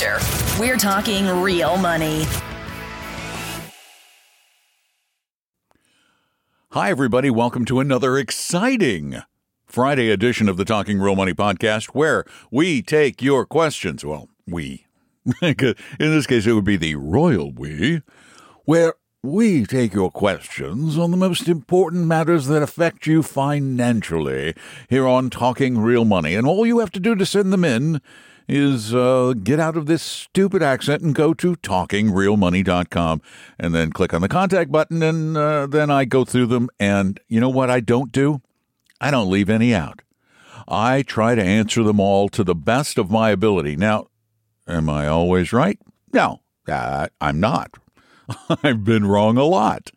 Future. We're talking real money. Hi, everybody. Welcome to another exciting Friday edition of the Talking Real Money podcast where we take your questions. Well, we. In this case, it would be the royal we, where we take your questions on the most important matters that affect you financially here on Talking Real Money. And all you have to do to send them in is uh, get out of this stupid accent and go to talkingrealmoney.com and then click on the contact button. And uh, then I go through them. And you know what I don't do? I don't leave any out. I try to answer them all to the best of my ability. Now, am I always right? No, uh, I'm not. I've been wrong a lot.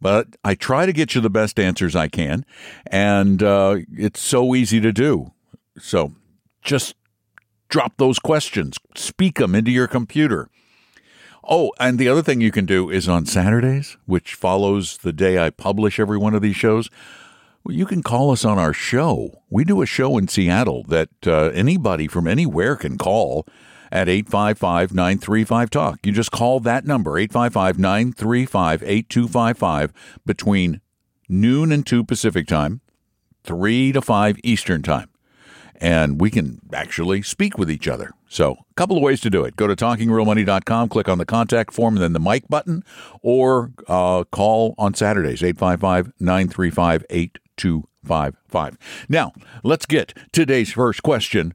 But I try to get you the best answers I can, and uh, it's so easy to do. So just drop those questions, speak them into your computer. Oh, and the other thing you can do is on Saturdays, which follows the day I publish every one of these shows, you can call us on our show. We do a show in Seattle that uh, anybody from anywhere can call at 855 935 Talk. You just call that number, 855 935 8255, between noon and 2 Pacific time, 3 to 5 Eastern time. And we can actually speak with each other. So, a couple of ways to do it. Go to talkingrealmoney.com, click on the contact form and then the mic button, or uh, call on Saturdays, 855 935 8255. Now, let's get today's first question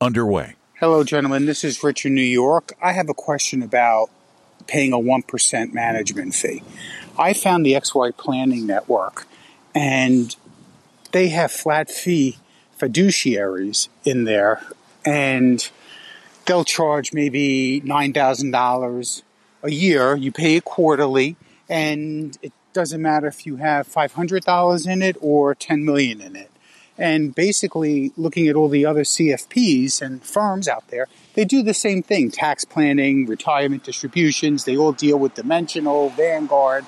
underway. Hello, gentlemen. This is Richard, New York. I have a question about paying a 1% management fee. I found the XY Planning Network, and they have flat fee fiduciaries in there, and they'll charge maybe $9,000 a year. You pay it quarterly, and it doesn't matter if you have $500 in it or 10 million in it. And basically, looking at all the other CFPs and firms out there, they do the same thing tax planning, retirement distributions, they all deal with Dimensional, Vanguard.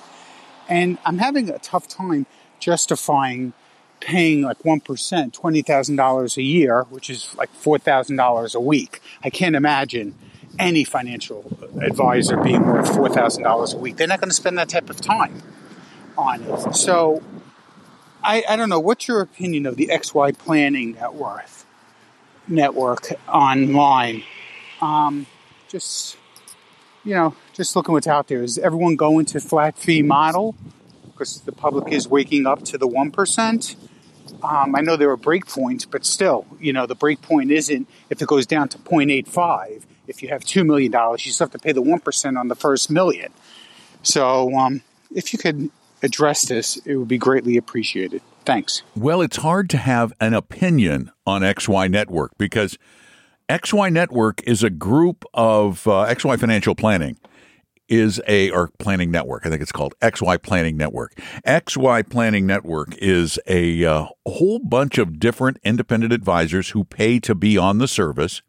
And I'm having a tough time justifying paying like 1%, $20,000 a year, which is like $4,000 a week. I can't imagine any financial advisor being worth $4,000 a week. They're not going to spend that type of time on it. So I, I don't know. What's your opinion of the XY Planning Network network online? Um, just you know, just looking what's out there. Is everyone going to flat fee model because the public is waking up to the one percent? Um, I know there are break points, but still, you know, the break point isn't if it goes down to 0.85. If you have $2 million, you still have to pay the 1% on the first million. So, um, if you could address this, it would be greatly appreciated. Thanks. Well, it's hard to have an opinion on XY Network because XY Network is a group of uh, XY Financial Planning is a or planning network. I think it's called XY Planning Network. XY Planning Network is a uh, whole bunch of different independent advisors who pay to be on the service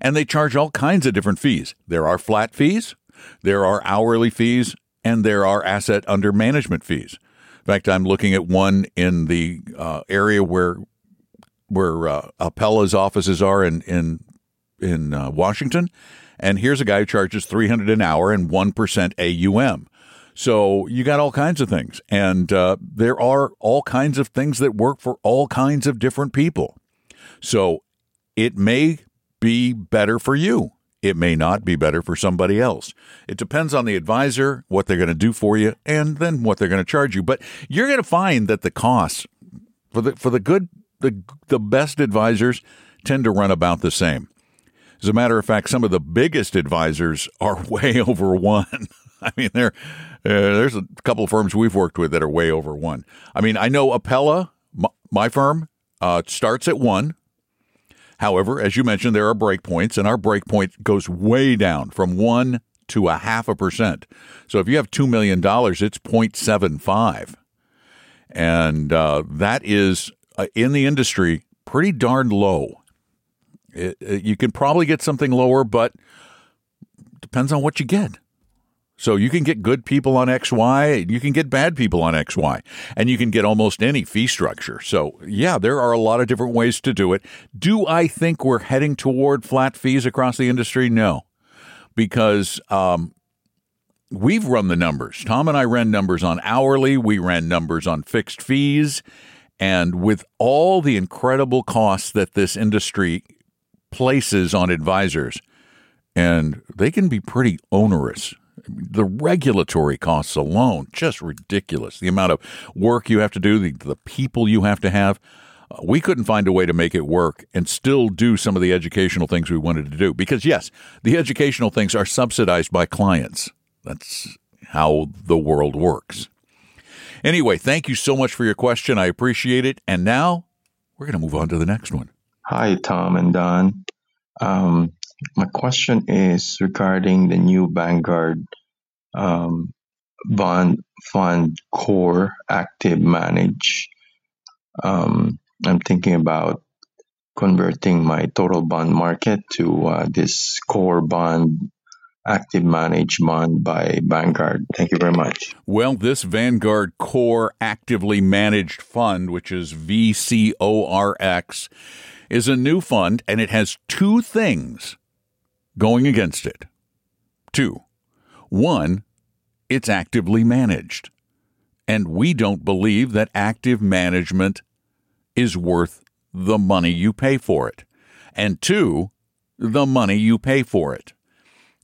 and they charge all kinds of different fees. There are flat fees, there are hourly fees, and there are asset under management fees. In fact, I'm looking at one in the uh, area where where uh, Apella's offices are in in in uh, Washington, and here's a guy who charges 300 an hour and one percent AUM. So you got all kinds of things, and uh, there are all kinds of things that work for all kinds of different people. So it may be better for you. It may not be better for somebody else. It depends on the advisor, what they're going to do for you, and then what they're going to charge you. But you're going to find that the costs for the for the good the the best advisors tend to run about the same. As a matter of fact, some of the biggest advisors are way over one. I mean, they're Uh, there's a couple of firms we've worked with that are way over one. I mean, I know Apella, my, my firm, uh, starts at one. However, as you mentioned, there are breakpoints, and our breakpoint goes way down from one to a half a percent. So if you have $2 million, it's 0.75. And uh, that is, uh, in the industry, pretty darn low. It, it, you can probably get something lower, but depends on what you get. So you can get good people on XY, you can get bad people on XY, and you can get almost any fee structure. So, yeah, there are a lot of different ways to do it. Do I think we're heading toward flat fees across the industry? No, because um, we've run the numbers. Tom and I ran numbers on hourly, we ran numbers on fixed fees, and with all the incredible costs that this industry places on advisors, and they can be pretty onerous the regulatory costs alone just ridiculous. The amount of work you have to do, the, the people you have to have. Uh, we couldn't find a way to make it work and still do some of the educational things we wanted to do because yes, the educational things are subsidized by clients. That's how the world works. Anyway, thank you so much for your question. I appreciate it. And now we're going to move on to the next one. Hi, Tom and Don. Um, my question is regarding the new Vanguard um, bond fund core active manage. Um, I'm thinking about converting my total bond market to uh, this core bond active manage bond by Vanguard. Thank you very much. Well, this Vanguard core actively managed fund, which is VCORX, is a new fund and it has two things going against it. Two, one, it's actively managed. And we don't believe that active management is worth the money you pay for it. And two, the money you pay for it.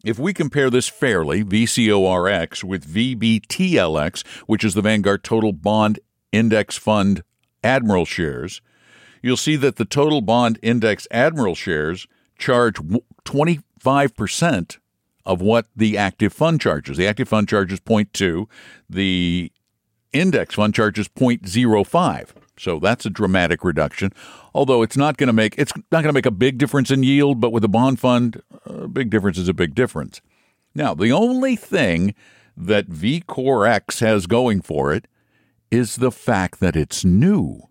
If we compare this fairly, VCORX with VBTLX, which is the Vanguard Total Bond Index Fund Admiral shares, you'll see that the Total Bond Index Admiral shares charge 20 5% of what the active fund charges. The active fund charges 0.2, the index fund charges 0.05. So that's a dramatic reduction. Although it's not going to make it's not going to make a big difference in yield, but with a bond fund, a big difference is a big difference. Now, the only thing that VCORX has going for it is the fact that it's new.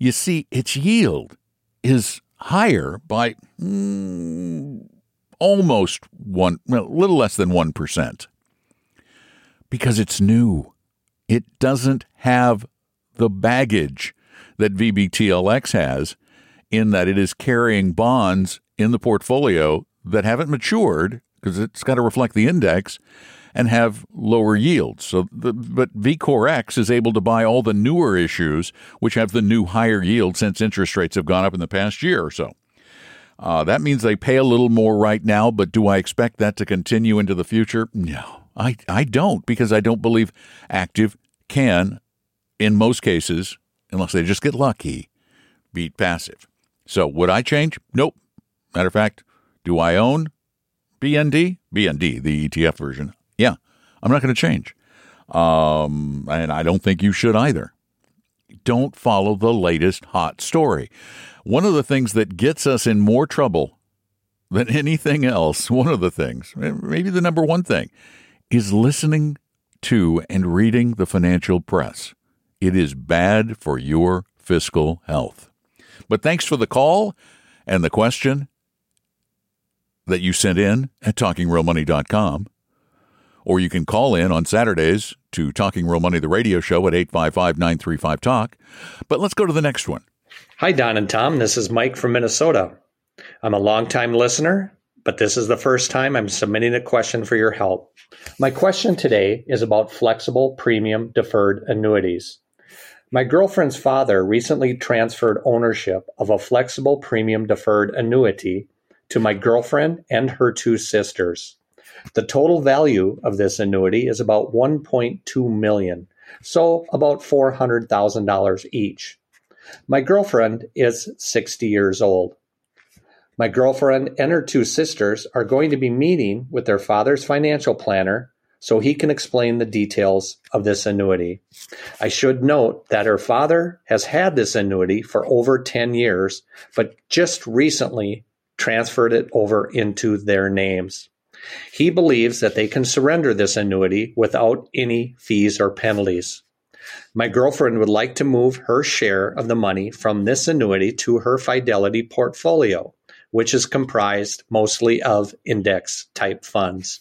You see, its yield is higher by mm, almost one, well, a little less than 1%. Because it's new. It doesn't have the baggage that VBTLX has in that it is carrying bonds in the portfolio that haven't matured because it's got to reflect the index and have lower yields. So, the, but VCORX is able to buy all the newer issues, which have the new higher yield since interest rates have gone up in the past year or so. Uh, that means they pay a little more right now, but do I expect that to continue into the future? No, I, I don't because I don't believe active can, in most cases, unless they just get lucky, beat passive. So would I change? Nope. Matter of fact, do I own BND? BND, the ETF version. I'm not going to change. Um, and I don't think you should either. Don't follow the latest hot story. One of the things that gets us in more trouble than anything else, one of the things, maybe the number one thing, is listening to and reading the financial press. It is bad for your fiscal health. But thanks for the call and the question that you sent in at talkingrealmoney.com. Or you can call in on Saturdays to Talking Real Money, the radio show at 855 935 Talk. But let's go to the next one. Hi, Don and Tom. This is Mike from Minnesota. I'm a longtime listener, but this is the first time I'm submitting a question for your help. My question today is about flexible premium deferred annuities. My girlfriend's father recently transferred ownership of a flexible premium deferred annuity to my girlfriend and her two sisters. The total value of this annuity is about 1.2 million, so about $400,000 each. My girlfriend is 60 years old. My girlfriend and her two sisters are going to be meeting with their father's financial planner so he can explain the details of this annuity. I should note that her father has had this annuity for over 10 years, but just recently transferred it over into their names. He believes that they can surrender this annuity without any fees or penalties. My girlfriend would like to move her share of the money from this annuity to her Fidelity portfolio, which is comprised mostly of index type funds.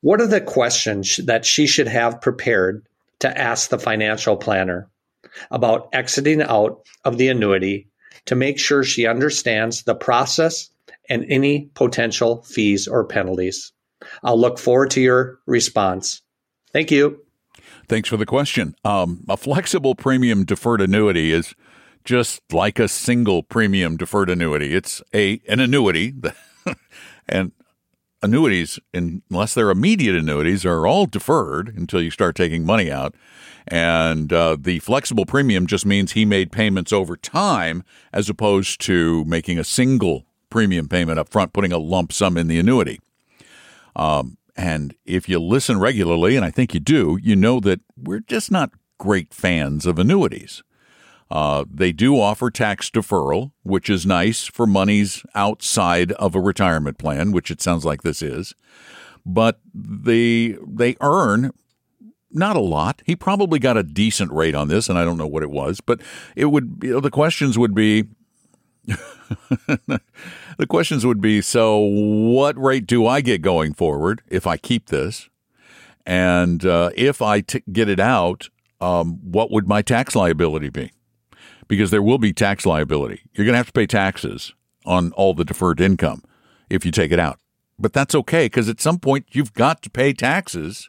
What are the questions that she should have prepared to ask the financial planner about exiting out of the annuity to make sure she understands the process and any potential fees or penalties? I'll look forward to your response. Thank you. Thanks for the question. Um, a flexible premium deferred annuity is just like a single premium deferred annuity. It's a an annuity, and annuities, unless they're immediate annuities, are all deferred until you start taking money out. And uh, the flexible premium just means he made payments over time as opposed to making a single premium payment up front, putting a lump sum in the annuity. Um, and if you listen regularly, and I think you do, you know that we're just not great fans of annuities. Uh, they do offer tax deferral, which is nice for monies outside of a retirement plan, which it sounds like this is. But they they earn not a lot. He probably got a decent rate on this, and I don't know what it was, but it would you know, the questions would be the questions would be so what rate do I get going forward if I keep this? And uh, if I t- get it out, um, what would my tax liability be? because there will be tax liability. You're going to have to pay taxes on all the deferred income if you take it out. But that's okay because at some point you've got to pay taxes.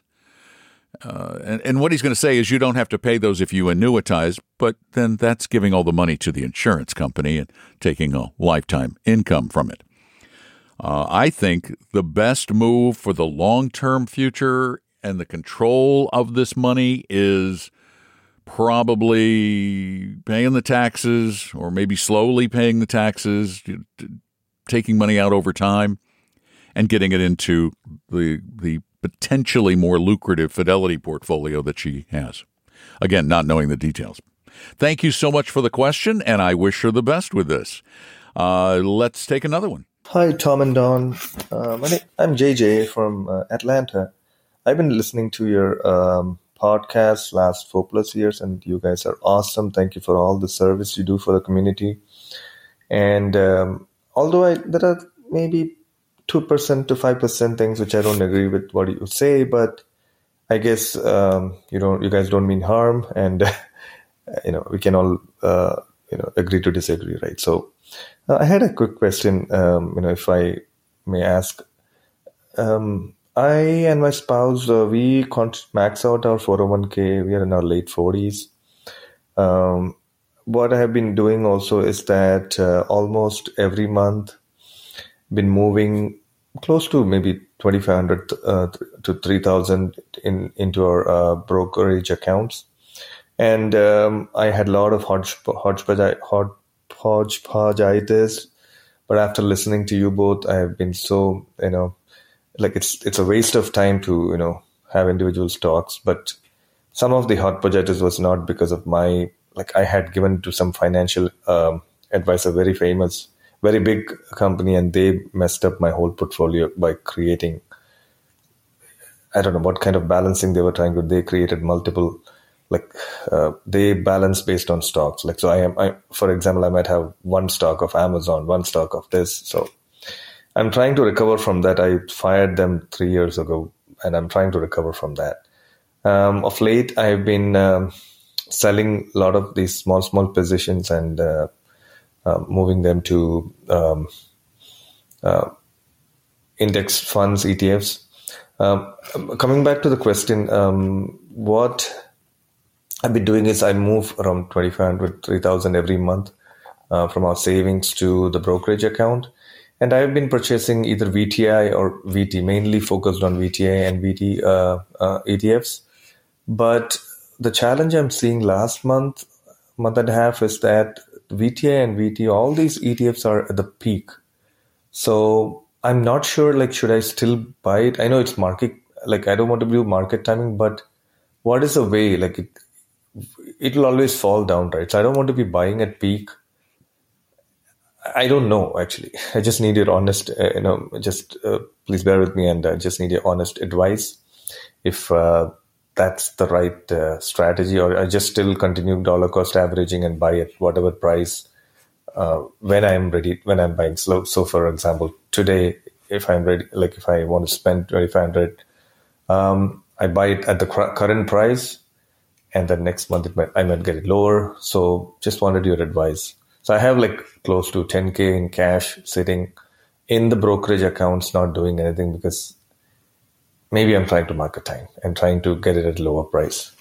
Uh, and, and what he's going to say is you don't have to pay those if you annuitize, but then that's giving all the money to the insurance company and taking a lifetime income from it. Uh, I think the best move for the long term future and the control of this money is probably paying the taxes or maybe slowly paying the taxes, taking money out over time and getting it into the the potentially more lucrative Fidelity portfolio that she has. Again, not knowing the details. Thank you so much for the question, and I wish her the best with this. Uh, let's take another one. Hi, Tom and Don. Uh, name, I'm JJ from uh, Atlanta. I've been listening to your um, podcast last four plus years, and you guys are awesome. Thank you for all the service you do for the community. And um, although I, there are maybe two percent to five percent things which I don't agree with what you say, but I guess um, you don't, you guys don't mean harm, and you know we can all uh, you know agree to disagree, right? So uh, I had a quick question. Um, you know, if I may ask. Um, I and my spouse, uh, we max out our 401k. We are in our late 40s. Um, what I have been doing also is that uh, almost every month, been moving close to maybe 2500 uh, to 3000 in into our uh, brokerage accounts. And um, I had a lot of hodgepodge, hodgepodgeitis. But after listening to you both, I have been so, you know, like it's it's a waste of time to you know have individual stocks but some of the hot budgets was not because of my like i had given to some financial um, advisor very famous very big company and they messed up my whole portfolio by creating i don't know what kind of balancing they were trying to they created multiple like uh, they balance based on stocks like so i am i for example i might have one stock of amazon one stock of this so I'm trying to recover from that. I fired them three years ago, and I'm trying to recover from that. Um, of late, I've been um, selling a lot of these small, small positions and uh, uh, moving them to um, uh, index funds, ETFs. Um, coming back to the question, um, what I've been doing is I move around 2,500, 3,000 every month uh, from our savings to the brokerage account and I've been purchasing either VTI or VT, mainly focused on VTI and VT uh, uh, ETFs. But the challenge I'm seeing last month, month and a half, is that VTI and VT, all these ETFs are at the peak. So I'm not sure, like, should I still buy it? I know it's market, like I don't want to do market timing, but what is a way like it, it'll always fall down, right? So I don't want to be buying at peak. I don't know actually. I just need your honest, uh, you know, just uh, please bear with me and I just need your honest advice. If uh, that's the right uh, strategy, or I just still continue dollar cost averaging and buy at whatever price uh, when I'm ready, when I'm buying. So, so for example, today, if I'm ready, like if I want to spend 2500 um, I buy it at the current price, and then next month might, I might get it lower. So just wanted your advice. So I have like close to 10k in cash sitting in the brokerage accounts, not doing anything because maybe I'm trying to market time and trying to get it at a lower price.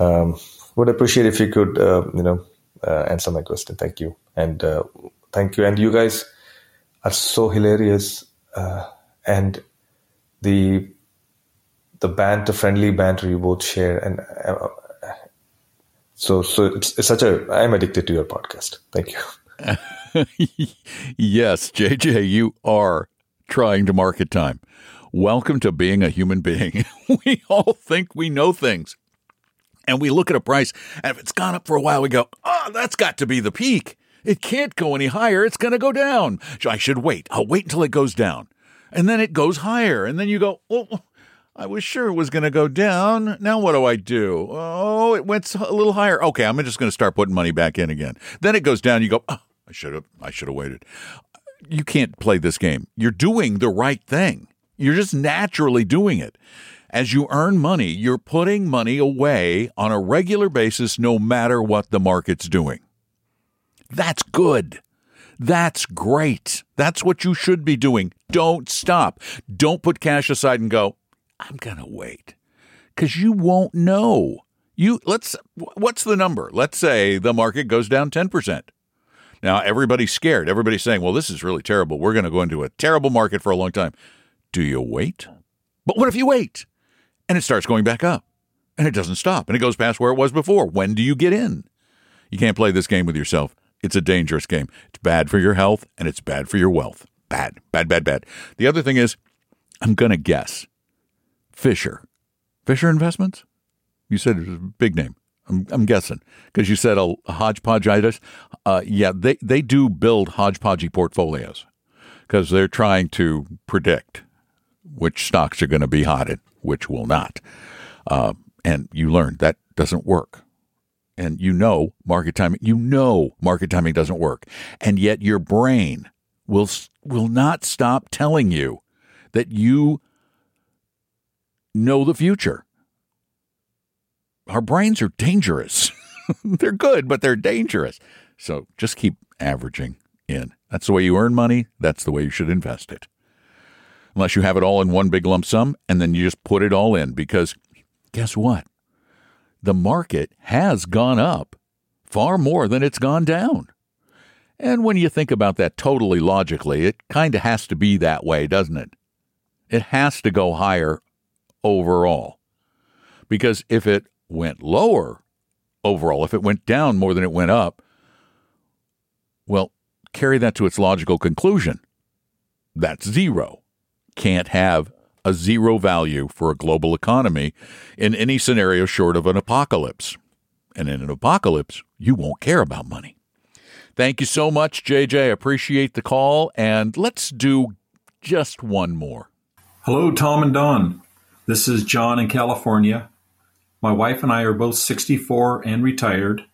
Um, would appreciate if you could, uh, you know, uh, answer my question. Thank you, and uh, thank you. And you guys are so hilarious, uh, and the the banter, friendly banter you both share, and uh, so so it's, it's such a. I'm addicted to your podcast. Thank you. yes, JJ, you are trying to market time. Welcome to being a human being. we all think we know things. And we look at a price, and if it's gone up for a while, we go, oh, that's got to be the peak. It can't go any higher. It's going to go down. I should wait. I'll wait until it goes down. And then it goes higher. And then you go, oh, I was sure it was going to go down. Now what do I do? Oh, it went a little higher. Okay, I'm just going to start putting money back in again. Then it goes down. You go, oh, I should have. I should have waited. You can't play this game. You're doing the right thing. You're just naturally doing it. As you earn money, you're putting money away on a regular basis no matter what the market's doing. That's good. That's great. That's what you should be doing. Don't stop. Don't put cash aside and go, I'm going to wait. Cuz you won't know. You let's what's the number? Let's say the market goes down 10%. Now everybody's scared. Everybody's saying, "Well, this is really terrible. We're going to go into a terrible market for a long time." Do you wait? But what if you wait and it starts going back up and it doesn't stop and it goes past where it was before? When do you get in? You can't play this game with yourself. It's a dangerous game. It's bad for your health and it's bad for your wealth. Bad, bad, bad, bad. The other thing is, I'm going to guess Fisher. Fisher Investments? You said it was a big name. I'm, I'm guessing because you said a, a hodgepodgeitis. Uh, yeah, they, they do build hodgepodgey portfolios because they're trying to predict which stocks are going to be hot and which will not. Uh, and you learn that doesn't work. And you know market timing, you know market timing doesn't work. And yet your brain will will not stop telling you that you know the future. Our brains are dangerous. they're good, but they're dangerous. So just keep averaging in. That's the way you earn money. That's the way you should invest it unless you have it all in one big lump sum and then you just put it all in because guess what? The market has gone up far more than it's gone down. And when you think about that totally logically, it kind of has to be that way, doesn't it? It has to go higher overall. Because if it went lower overall, if it went down more than it went up, well, carry that to its logical conclusion. That's zero can't have a zero value for a global economy in any scenario short of an apocalypse. And in an apocalypse, you won't care about money. Thank you so much, JJ. I appreciate the call. And let's do just one more. Hello, Tom and Don. This is John in California. My wife and I are both 64 and retired.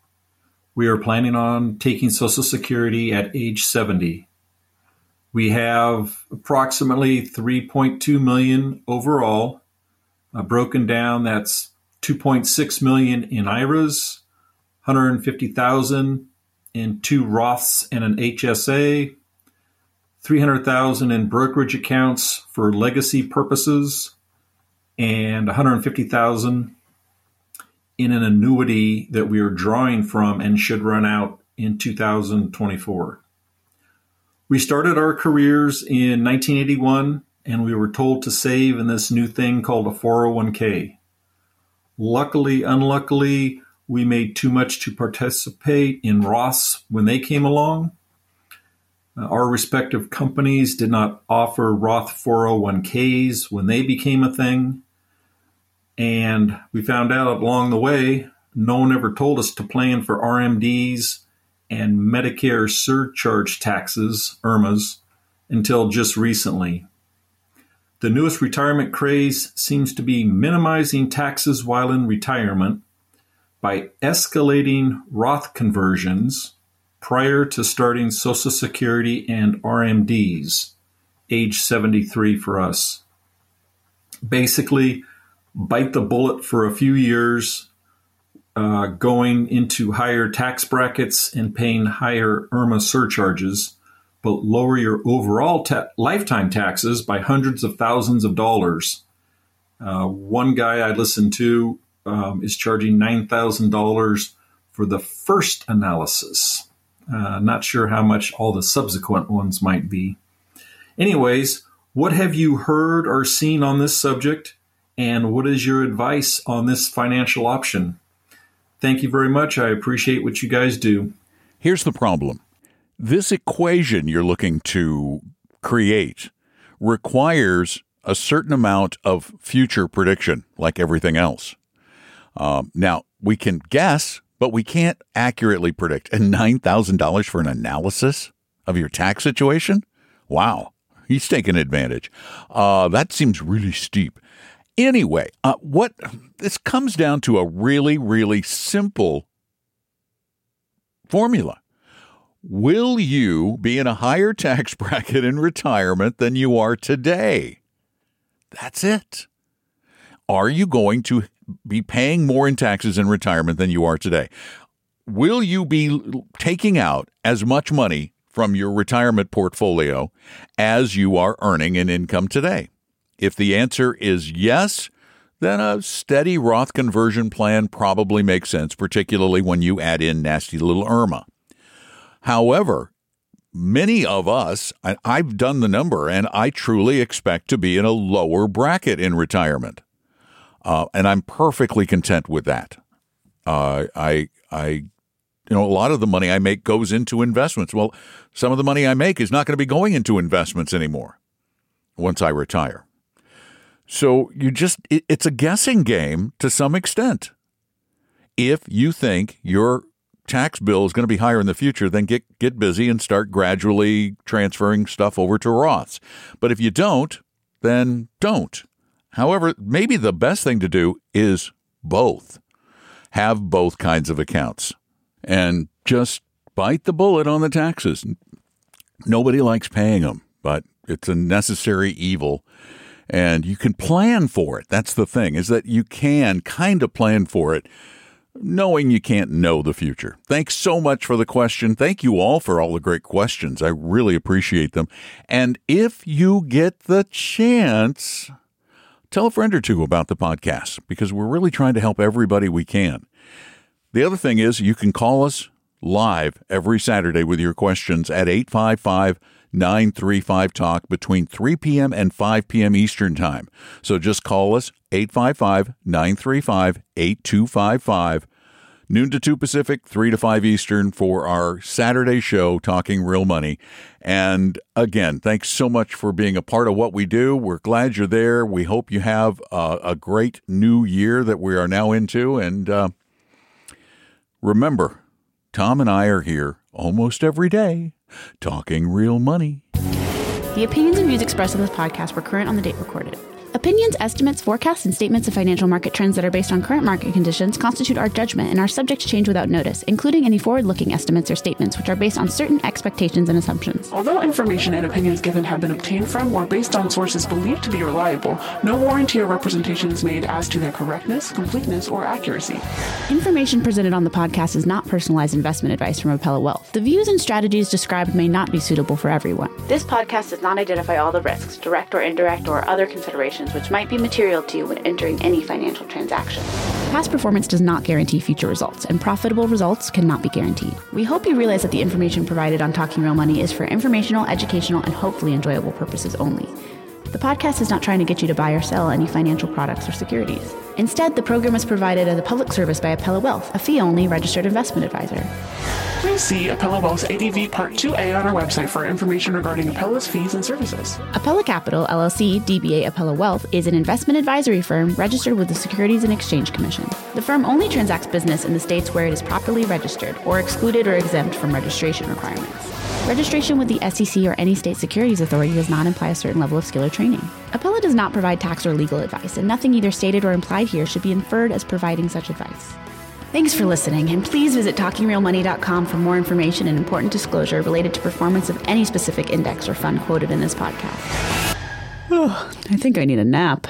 We are planning on taking Social Security at age 70. We have approximately 3.2 million overall. Uh, broken down, that's 2.6 million in IRAs, 150,000 in two Roths and an HSA, 300,000 in brokerage accounts for legacy purposes, and 150,000 in an annuity that we are drawing from and should run out in 2024. We started our careers in 1981 and we were told to save in this new thing called a 401k. Luckily, unluckily, we made too much to participate in Roths when they came along. Uh, our respective companies did not offer Roth 401ks when they became a thing. And we found out along the way, no one ever told us to plan for RMDs and Medicare surcharge taxes, IRMAAs, until just recently. The newest retirement craze seems to be minimizing taxes while in retirement by escalating Roth conversions prior to starting Social Security and RMDs, age 73 for us. Basically, bite the bullet for a few years, uh, going into higher tax brackets and paying higher IRMAA surcharges, but lower your overall ta- lifetime taxes by hundreds of thousands of dollars. Uh, one guy I listened to um, is charging $9,000 for the first analysis. Uh, not sure how much all the subsequent ones might be. Anyways, what have you heard or seen on this subject? And what is your advice on this financial option? Thank you very much. I appreciate what you guys do. Here's the problem this equation you're looking to create requires a certain amount of future prediction, like everything else. Um, now, we can guess, but we can't accurately predict. And $9,000 for an analysis of your tax situation? Wow, he's taking advantage. Uh, that seems really steep. Anyway, uh, what this comes down to a really, really simple formula. Will you be in a higher tax bracket in retirement than you are today? That's it. Are you going to be paying more in taxes in retirement than you are today. Will you be taking out as much money from your retirement portfolio as you are earning in income today? If the answer is yes, then a steady Roth conversion plan probably makes sense, particularly when you add in nasty little IRMAA. However, many of us, I've done the number, and I truly expect to be in a lower bracket in retirement. Uh, and I'm perfectly content with that. Uh, I, I, you know, a lot of the money I make goes into investments. Well, some of the money I make is not going to be going into investments anymore once I retire. So you just, it, it's a guessing game to some extent. If you think your tax bill is going to be higher in the future, then get, get busy and start gradually transferring stuff over to Roths. But if you don't, then don't. However, maybe the best thing to do is both. Have both kinds of accounts and just bite the bullet on the taxes. Nobody likes paying them, but it's a necessary evil and you can plan for it. That's the thing is that you can kind of plan for it knowing you can't know the future. Thanks so much for the question. Thank you all for all the great questions. I really appreciate them. And if you get the chance, tell a friend or two about the podcast because we're really trying to help everybody we can. The other thing is, you can call us live every Saturday with your questions at 855 935 Talk between 3 p.m. and 5 p.m. Eastern Time. So just call us 855 935 8255 noon to 2 Pacific, 3 to 5 Eastern for our Saturday show, Talking Real Money. And again, thanks so much for being a part of what we do. We're glad you're there. We hope you have a, a great new year that we are now into. And uh, remember, Tom and I are here almost every day talking real money. The opinions and views expressed on this podcast were current on the date recorded. Opinions, estimates, forecasts, and statements of financial market trends that are based on current market conditions constitute our judgment and are subject to change without notice, including any forward looking estimates or statements which are based on certain expectations and assumptions. Although information and opinions given have been obtained from or based on sources believed to be reliable, no warranty or representation is made as to their correctness, completeness, or accuracy. Information presented on the podcast is not personalized investment advice from Apella Wealth. The views and strategies described may not be suitable for everyone. This podcast does not identify all the risks, direct or indirect, or other considerations which might be material to you when entering any financial transaction. Past performance does not guarantee future results, and profitable results cannot be guaranteed. We hope you realize that the information provided on Talking Real Money is for informational, educational, and hopefully enjoyable purposes only. The podcast is not trying to get you to buy or sell any financial products or securities. Instead, the program is provided as a public service by Apella Wealth, a fee only registered investment advisor. Please see Apella Wealth's ADV Part 2A on our website for information regarding Apella's fees and services. Apella Capital, LLC, DBA Apella Wealth, is an investment advisory firm registered with the Securities and Exchange Commission. The firm only transacts business in the states where it is properly registered or excluded or exempt from registration requirements. Registration with the SEC or any state securities authority does not imply a certain level of skill or training. Apella does not provide tax or legal advice, and nothing either stated or implied here should be inferred as providing such advice. Thanks for listening, and please visit talkingrealmoney.com for more information and important disclosure related to performance of any specific index or fund quoted in this podcast. Oh, I think I need a nap.